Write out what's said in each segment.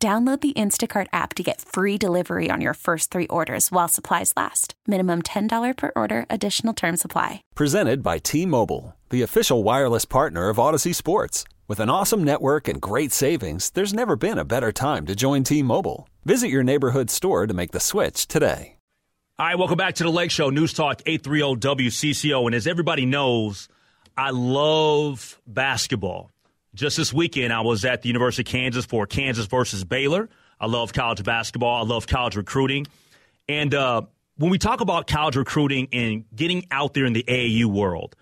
Download the Instacart app to get free delivery on your first three orders while supplies last. Minimum $10 per order, additional term supply. Presented by T Mobile, the official wireless partner of Odyssey Sports. With an awesome network and great savings, there's never been a better time to join T Mobile. Visit your neighborhood store to make the switch today. All right, welcome back to the Lake Show, News Talk 830 WCCO. And as everybody knows, I love basketball. Just this weekend, I was at the University of Kansas for Kansas versus Baylor. I love college basketball. I love college recruiting. And uh, when we talk about college recruiting and getting out there in the AAU world,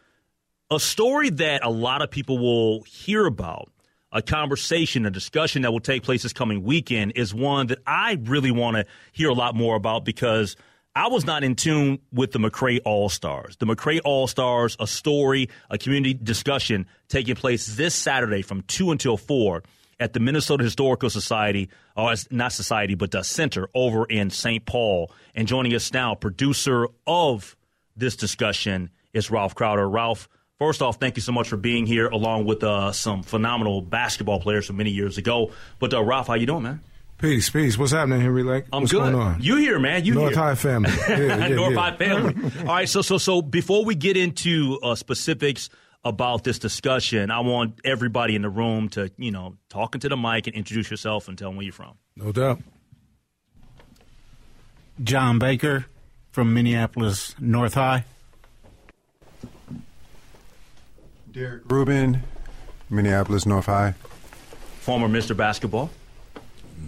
a story that a lot of people will hear about, a conversation, a discussion that will take place this coming weekend is one that I really want to hear a lot more about because – I was not in tune with the McRae All Stars. The McRae All Stars, a story, a community discussion taking place this Saturday from 2 until 4 at the Minnesota Historical Society, or not society, but the center over in St. Paul. And joining us now, producer of this discussion is Ralph Crowder. Ralph, first off, thank you so much for being here, along with uh, some phenomenal basketball players from many years ago. But uh, Ralph, how you doing, man? Peace, peace. What's happening, Henry Lake? I'm What's good. going on? You here, man? You North here? High family. Yeah, yeah, North yeah. High family. All right. So, so, so before we get into uh, specifics about this discussion, I want everybody in the room to, you know, talk into the mic and introduce yourself and tell them where you're from. No doubt. John Baker from Minneapolis North High. Derek Rueben, Minneapolis North High. Former Mr. Basketball.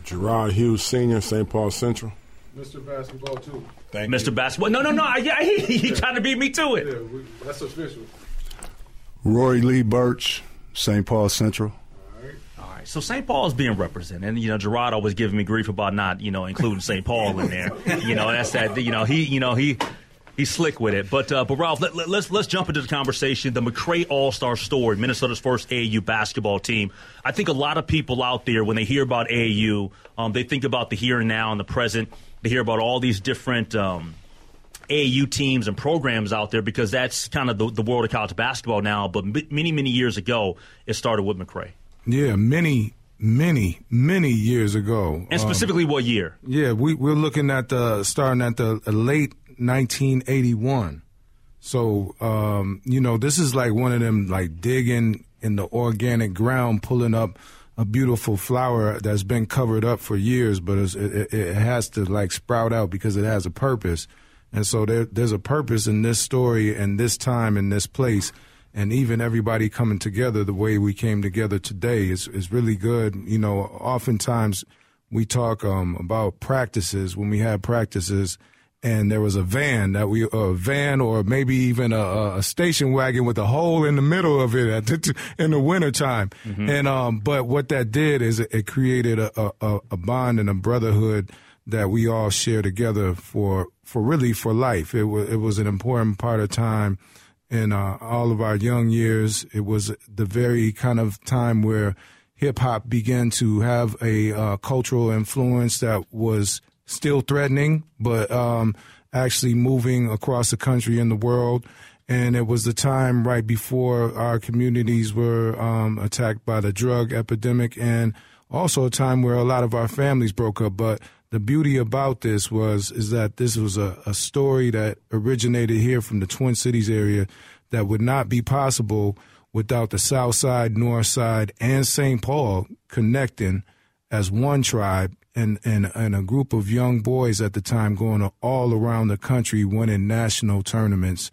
Gerard Hughes Sr., St. Paul Central. Mr. Basketball, too. Thank you. Mr. Basketball. No, no, no. Yeah, he, he trying to beat me to it. we, that's official. Rory Lee Birch, St. Paul Central. All right. So St. Paul is being represented, and you know Gerard always giving me grief about not you know including St. Paul in there. You know that's that. You know he you know he. He's slick with it, but uh, but Ralph, let, us let's, let's jump into the conversation. The McRae All Star story, Minnesota's first AAU basketball team. I think a lot of people out there, when they hear about AAU, um, they think about the here and now and the present. They hear about all these different um, AAU teams and programs out there because that's kind of the, the world of college basketball now. But m- many many years ago, it started with McRae. Yeah, many, many, many years ago. And specifically, um, what year? Yeah, we, we're looking at the starting at the late 1981. So, um, you know, this is like one of them, like digging in the organic ground, pulling up a beautiful flower that's been covered up for years, but it, it, has to like sprout out because it has a purpose. And so there, there's a purpose in this story and this time and this place. And even everybody coming together the way we came together today is, is really good. You know, oftentimes we talk um, about practices when we have practices and there was a van that we a van or maybe even a, a station wagon with a hole in the middle of it the, in the wintertime. Mm-hmm. And um, but what that did is it, it created a, a, a bond and a brotherhood that we all share together for for really for life. It was it was an important part of time in uh, all of our young years. It was the very kind of time where hip hop began to have a uh, cultural influence that was still threatening, but um, actually moving across the country and the world. And it was the time right before our communities were um, attacked by the drug epidemic, and also a time where a lot of our families broke up. But the beauty about this was is that this was a, a story that originated here from the Twin Cities area that would not be possible without the South Side, North Side, and St. Paul connecting as one tribe and, and, and a group of young boys at the time going all around the country winning national tournaments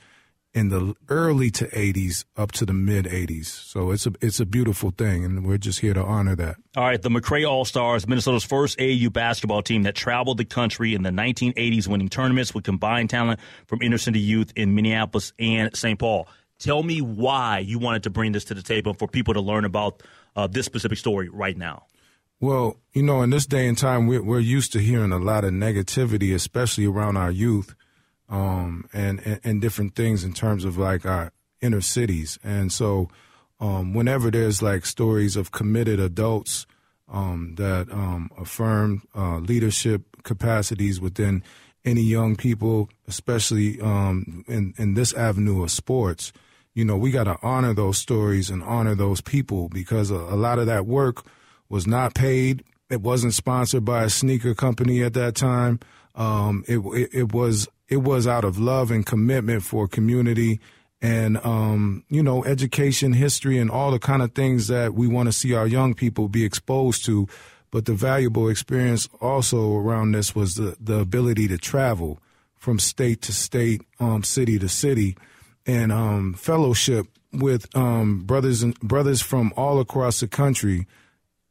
in the early to 80s up to the mid 80s. So it's a it's a beautiful thing, and we're just here to honor that. All right, the McRae All Stars, Minnesota's first AAU basketball team that traveled the country in the 1980s, winning tournaments with combined talent from inner city youth in Minneapolis and St. Paul. Tell me why you wanted to bring this to the table for people to learn about uh, this specific story right now. Well, you know, in this day and time, we're, we're used to hearing a lot of negativity, especially around our youth, um, and, and, and different things in terms of like our inner cities. And so, um, whenever there's like stories of committed adults um, that um, affirm uh, leadership capacities within any young people, especially um, in in this avenue of sports, you know, we got to honor those stories and honor those people because a, a lot of that work was not paid. It wasn't sponsored by a sneaker company at that time. Um, it, it, it was it was out of love and commitment for community and um, you know education, history, and all the kind of things that we want to see our young people be exposed to. But the valuable experience also around this was the the ability to travel from state to state, um, city to city, and um, fellowship with um, brothers and brothers from all across the country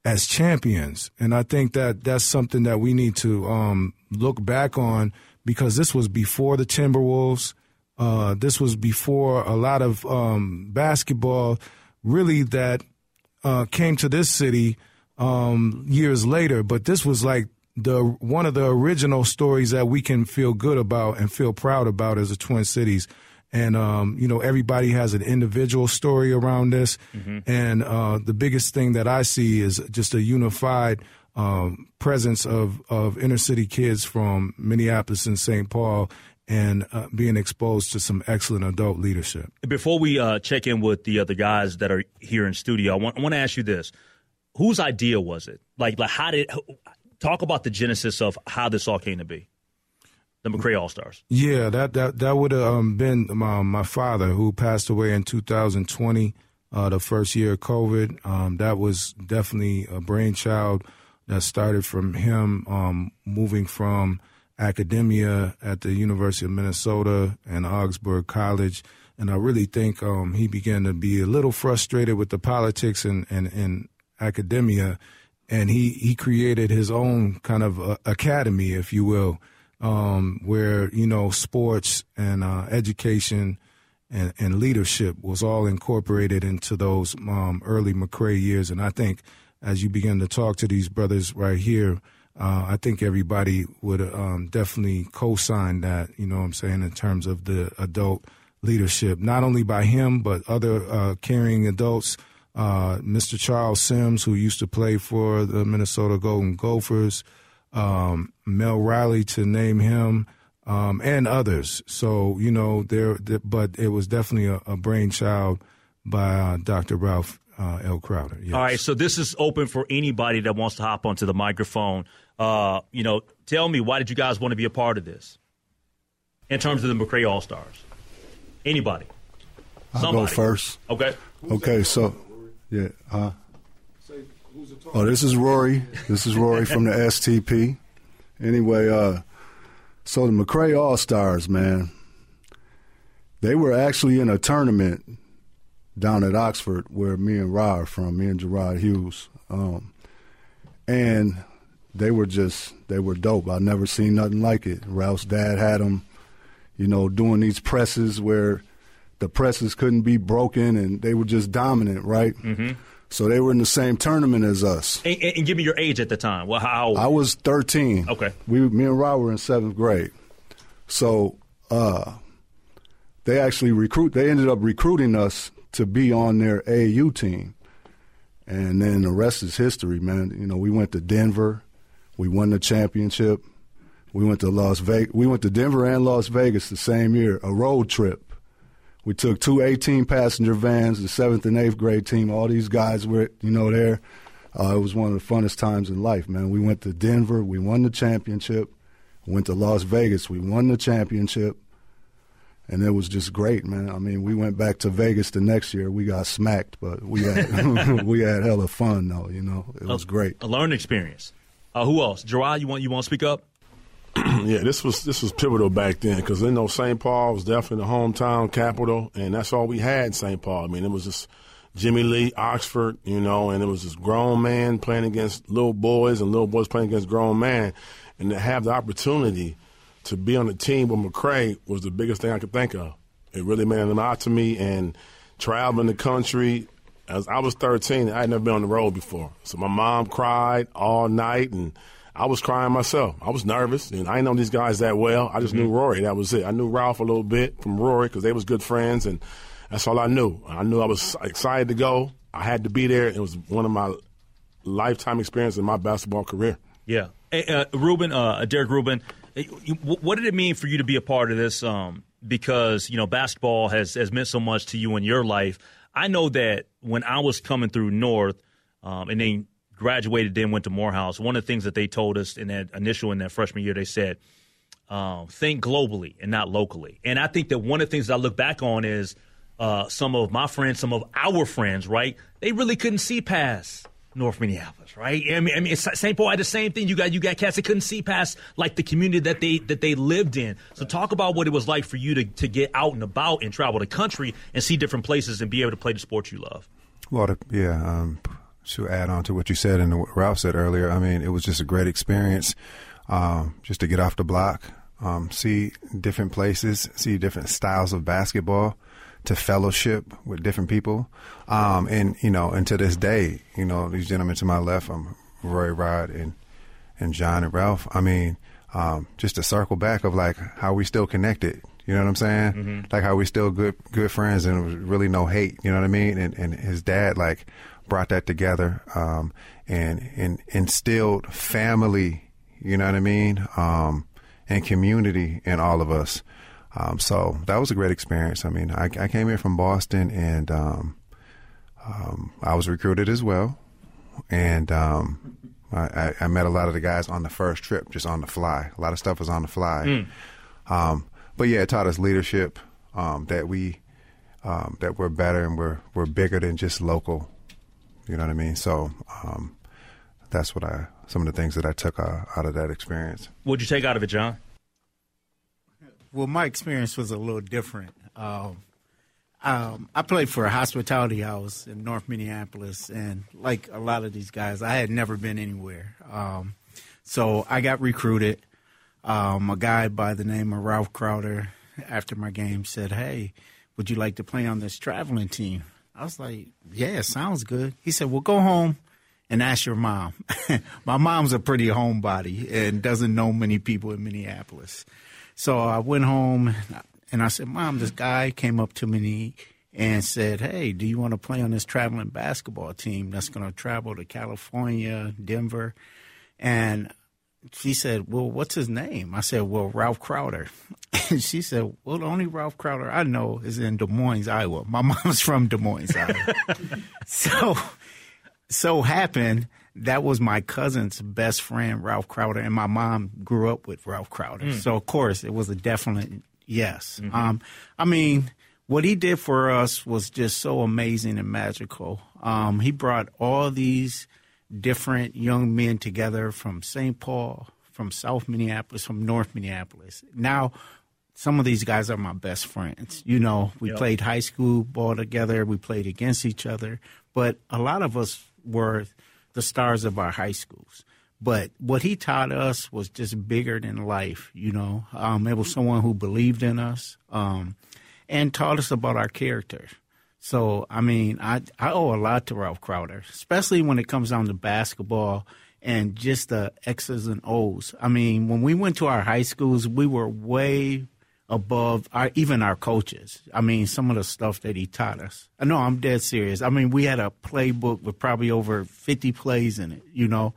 as champions. And I think that that's something that we need to um, look back on because this was before the Timberwolves. Uh, this was before a lot of um, basketball really that uh, came to this city um, years later. But this was like the one of the original stories that we can feel good about and feel proud about as the Twin Cities. And um, you know, everybody has an individual story around this. Mm-hmm. And uh, the biggest thing that I see is just a unified um, presence of of inner city kids from Minneapolis and St. Paul and uh, being exposed to some excellent adult leadership. Before we uh, check in with the other guys that are here in studio, I want, I want to ask you this: Whose idea was it? Like, like how did talk about the genesis of how this all came to be? The McRae All Stars. Yeah, that that that would have um, been my, my father who passed away in 2020, uh, the first year of COVID. Um, that was definitely a brainchild that started from him um, moving from academia at the University of Minnesota and Augsburg College. And I really think um, he began to be a little frustrated with the politics and, and, and academia. And he, he created his own kind of uh, academy, if you will, um, where, you know, sports and uh, education and, and, leadership was all incorporated into those um, early McRae years. And I think as you begin to talk to these brothers right here, uh, I think everybody would um, definitely co-sign that. You know what I'm saying in terms of the adult leadership, not only by him but other uh, caring adults. Uh, Mr. Charles Sims, who used to play for the Minnesota Golden Gophers, um, Mel Riley, to name him, um, and others. So you know there, but it was definitely a, a brainchild by uh, Dr. Ralph uh, L. Crowder. Yes. All right, so this is open for anybody that wants to hop onto the microphone. Uh, you know, tell me why did you guys want to be a part of this in terms of the McRae All Stars? Anybody? I'll go first. Okay. Okay, so yeah, huh? Oh, this is Rory. This is Rory from the STP. Anyway, uh, so the McRae All Stars, man, they were actually in a tournament down at Oxford where me and Ra are from, me and Gerard Hughes. Um, and they were just they were dope. I never seen nothing like it. Ralph's dad had them, you know, doing these presses where the presses couldn't be broken, and they were just dominant, right? Mm-hmm. So they were in the same tournament as us. And, and, give me your age at the time. Well, how? I was thirteen. Okay. We, me and Rob were in seventh grade. So uh, they actually recruit. They ended up recruiting us to be on their AU team, and then the rest is history, man. You know, we went to Denver. We won the championship. We went to Las Vegas. We went to Denver and Las Vegas the same year, a road trip. We took two 18 passenger vans, the seventh and eighth grade team. All these guys were, you know, there. Uh, it was one of the funnest times in life, man. We went to Denver. We won the championship. Went to Las Vegas. We won the championship. And it was just great, man. I mean, we went back to Vegas the next year. We got smacked, but we had we had hella fun, though. You know, it was a, great. A learning experience. Uh, who else? Gerard, you want you want to speak up? yeah, this was this was pivotal back then because you know St. Paul was definitely the hometown capital, and that's all we had. In St. Paul. I mean, it was just Jimmy Lee, Oxford, you know, and it was this grown man playing against little boys and little boys playing against grown man, and to have the opportunity to be on the team with McRae was the biggest thing I could think of. It really meant a lot to me, and traveling the country, as I was 13, I had never been on the road before. So my mom cried all night, and I was crying myself. I was nervous, and I didn't know these guys that well. I just mm-hmm. knew Rory. That was it. I knew Ralph a little bit from Rory because they was good friends, and that's all I knew. I knew I was excited to go. I had to be there. It was one of my lifetime experiences in my basketball career. Yeah. Hey, uh, Rueben, uh, Derek Rueben, what did it mean for you to be a part of this? Um, because you know basketball has has meant so much to you in your life. I know that when I was coming through North, um, and then graduated, then went to Morehouse. One of the things that they told us in that initial in that freshman year, they said, um, "Think globally and not locally." And I think that one of the things I look back on is uh, some of my friends, some of our friends, right? They really couldn't see past North Minneapolis, right? I mean, I mean, St. Paul had the same thing. You got you got cats that couldn't see past like the community that they that they lived in. So talk about what it was like for you to to get out and about and travel the country and see different places and be able to play the sport you love. Well, yeah. Um, to add on to what you said and what Ralph said earlier, I mean, it was just a great experience, um, just to get off the block, um, see different places, see different styles of basketball to fellowship with different people. Um, and, you know, and to this day, you know, these gentlemen to my left, um, Roy Rod and, and John and Ralph. I mean, um, just to circle back of like how we still connected. You know what I'm saying? Mm-hmm. Like how we still good good friends and was really no hate. You know what I mean? And and his dad like brought that together um, and and instilled family. You know what I mean? Um, and community in all of us. Um, so that was a great experience. I mean, I, I came here from Boston and um, um, I was recruited as well. And um, I, I, met a lot of the guys on the first trip, just on the fly. A lot of stuff was on the fly. Mm. but yeah, it taught us leadership um, that we that we're better and we're we're bigger than just local. You know what I mean? So that's what I some of the things that I took uh, out of that experience. What'd you take out of it, John? Well, my experience was a little different. Um, um, I played for a hospitality house in North Minneapolis, and like a lot of these guys, I had never been anywhere. Um, so I got recruited. Um, a guy by the name of Ralph Crowder, after my game, said, "Hey, would you like to play on this traveling team?" I was like, "Yeah, sounds good." He said, "Well, go home." and ask your mom. My mom's a pretty homebody and doesn't know many people in Minneapolis. So I went home and I said, Mom, this guy came up to me and said, Hey, do you want to play on this traveling basketball team that's going to travel to California, Denver? And she said, Well, what's his name? I said, Well, Ralph Crowder. And she said, Well, the only Ralph Crowder I know is in Des Moines, Iowa. My mom's from Des Moines, Iowa. so, so happened that was my cousin's best friend, Ralph Crowder, and my mom grew up with Ralph Crowder. Mm. So of course it was a definite yes. Mm-hmm. Um, I mean, what he did for us was just so amazing and magical. Um, he brought all these different young men together from St. Paul, from South Minneapolis, from North Minneapolis. Now, some of these guys are my best friends. You know, we yep. played high school ball together, we played against each other, but a lot of us were the stars of our high schools. But what he taught us was just bigger than life, you know. Um, it was someone who believed in us um, and taught us about our character. So, I mean, I, I owe a lot to Ralph Crowder, especially when it comes down to basketball and just the X's and O's. I mean, when we went to our high schools, we were way above our even our coaches. I mean, some of the stuff that he taught us. Know I'm dead serious. I mean, we had a playbook with probably over 50 plays in it, you know,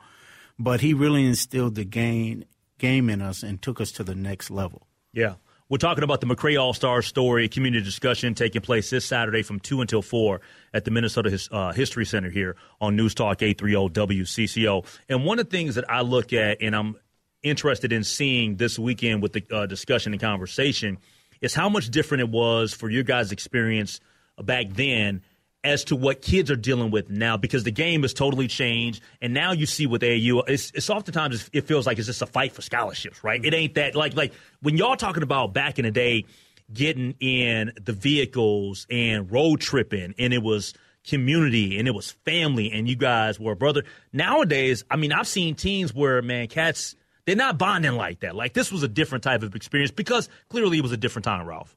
but he really instilled the game game in us and took us to the next level. Yeah. We're talking about the McRae All Star Story community discussion taking place this Saturday from 2 until 4 at the Minnesota His, uh, History Center here on News Talk 830 WCCO. And one of the things that I look at, and I'm interested in seeing this weekend with the uh, discussion and conversation is how much different it was for your guys' experience back then as to what kids are dealing with now because the game has totally changed and now you see with AU it's, it's oftentimes it feels like it's just a fight for scholarships right? It ain't that like like when y'all talking about back in the day getting in the vehicles and road tripping and it was community and it was family and you guys were a brother. Nowadays I mean I've seen teams where man cats – they're not bonding like that. Like this was a different type of experience because clearly it was a different time, Ralph.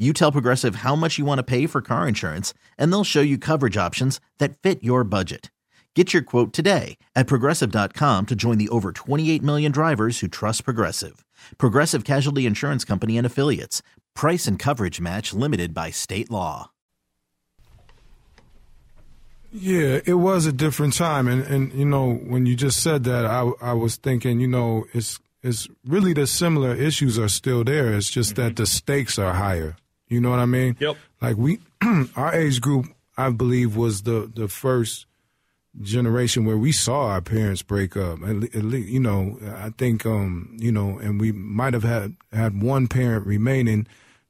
You tell Progressive how much you want to pay for car insurance, and they'll show you coverage options that fit your budget. Get your quote today at progressive.com to join the over 28 million drivers who trust Progressive. Progressive Casualty Insurance Company and Affiliates. Price and coverage match limited by state law. Yeah, it was a different time. And, and you know, when you just said that, I, I was thinking, you know, it's, it's really the similar issues are still there. It's just mm-hmm. that the stakes are higher. You know what I mean? Yep. Like we, our age group, I believe, was the the first generation where we saw our parents break up. At, least, you know, I think, um, you know, and we might have had had one parent remaining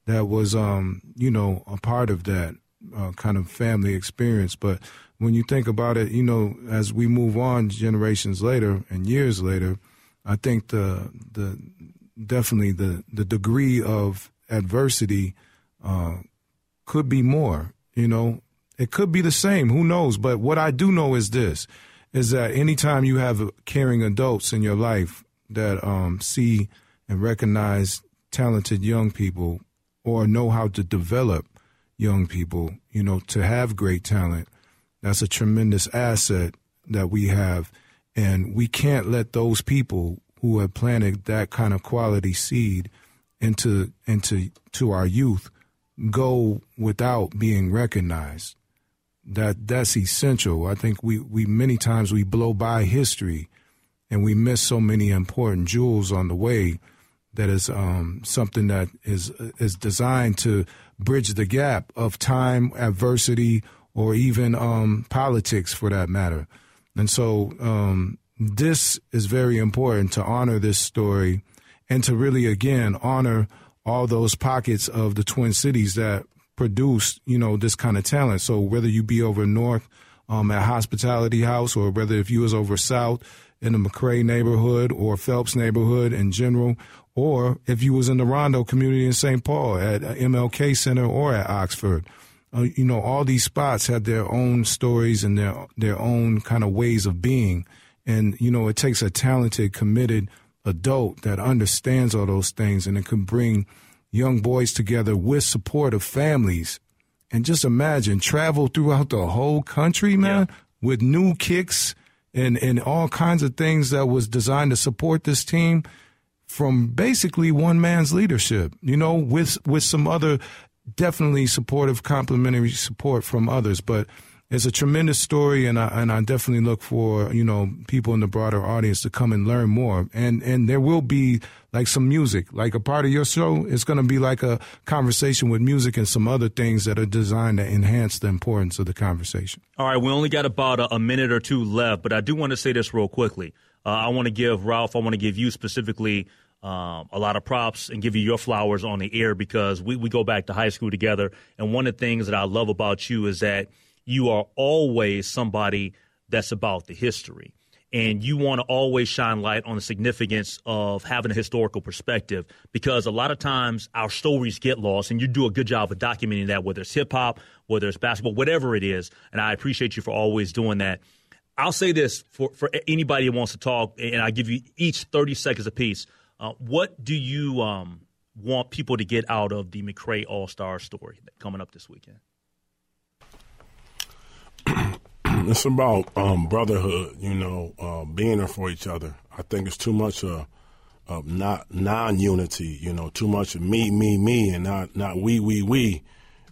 that was, um, you know, a part of that uh, kind of family experience. But when you think about it, you know, as we move on generations later and years later, I think the the definitely the the degree of adversity uh, could be more. You know, it could be the same. Who knows? But what I do know is this: is that anytime you have caring adults in your life that um, see and recognize talented young people or know how to develop young people, you know, to have great talent, that's a tremendous asset that we have. And we can't let those people who have planted that kind of quality seed into into to our youth go without being recognized. That that's essential. I think we, we many times we blow by history and we miss so many important jewels on the way that is um, something that is is designed to bridge the gap of time, adversity, or even um, politics for that matter. And so um, this is very important to honor this story and to really again honor all those pockets of the Twin Cities that produce, you know, this kind of talent. So whether you be over north um, at Hospitality House or whether if you was over south in the McRae neighborhood or Phelps neighborhood in general, or if you was in the Rondo community in St. Paul at MLK Center or at Oxford. Uh, you know, all these spots have their own stories and their their own kind of ways of being. And, you know, it takes a talented, committed adult that understands all those things and it can bring young boys together with support of families. And just imagine travel throughout the whole country, man, yeah. with new kicks and, and all kinds of things that was designed to support this team from basically one man's leadership, you know, with with some other definitely supportive, complimentary support from others. But it's a tremendous story, and I and I definitely look for you know people in the broader audience to come and learn more. And and there will be like some music, like a part of your show. It's going to be like a conversation with music and some other things that are designed to enhance the importance of the conversation. All right, we only got about a, a minute or two left, but I do want to say this real quickly. Uh, I want to give Ralph, I want to give you specifically um, a lot of props and give you your flowers on the air because we, we go back to high school together. And one of the things that I love about you is that you are always somebody that's about the history. And you want to always shine light on the significance of having a historical perspective because a lot of times our stories get lost, and you do a good job of documenting that, whether it's hip hop, whether it's basketball, whatever it is. And I appreciate you for always doing that. I'll say this for, for anybody who wants to talk, and I give you each 30 seconds apiece. Uh, what do you um, want people to get out of the McRae All Star story coming up this weekend? It's about um, brotherhood, you know, uh, being there for each other. I think it's too much uh, of not non-unity, you know, too much of me, me, me, and not not we, we, we,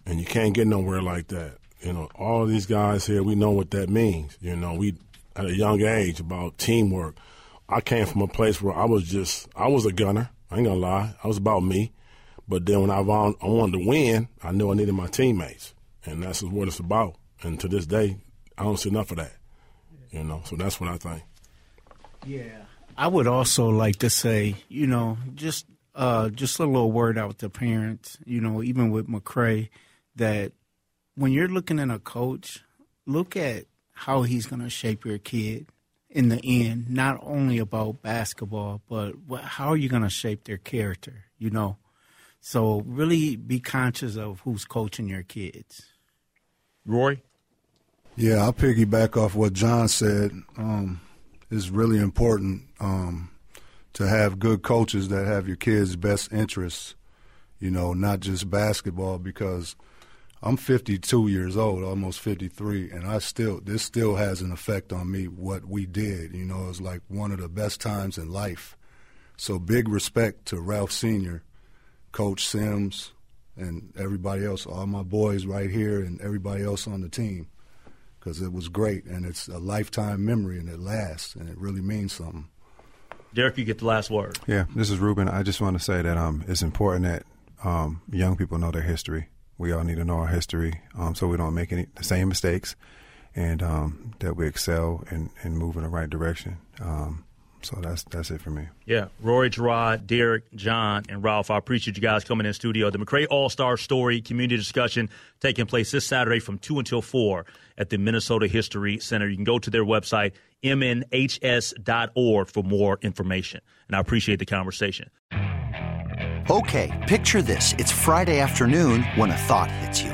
and you can't get nowhere like that. You know, all these guys here, we know what that means. You know, we at a young age about teamwork. I came from a place where I was just, I was a gunner. I ain't gonna lie, I was about me. But then when I, I wanted to win, I knew I needed my teammates, and that's what it's about. And to this day, I don't see enough of that. You know, so that's what I think. Yeah, I would also like to say, you know, just uh, just a little word out to parents. You know, even with McRae, that when you're looking at a coach, look at how he's going to shape your kid in the end. Not only about basketball, but what, how are you going to shape their character? You know, so really be conscious of who's coaching your kids. Roy. Yeah, I'll piggyback off what John said. Um, it's really important um, to have good coaches that have your kids' best interests, you know, not just basketball because I'm 52 years old, almost 53, and I still this still has an effect on me what we did. You know, it was like one of the best times in life. So big respect to Ralph Senior, Coach Sims, and everybody else, all my boys right here, and everybody else on the team because it was great and it's a lifetime memory and it lasts and it really means something. Derek, you get the last word. Yeah, this is Rueben. I just want to say that um, it's important that um, young people know their history. We all need to know our history um, so we don't make any the same mistakes and um, that we excel and, and move in the right direction. Um, so that's that's it for me. Yeah, Rory, Gerard, Derek, John, and Ralph. I appreciate you guys coming in studio. The McRae All Star Story community discussion taking place this Saturday from two until four at the Minnesota History Center. You can go to their website mnhs.org for more information. And I appreciate the conversation. Okay, picture this: it's Friday afternoon when a thought hits you.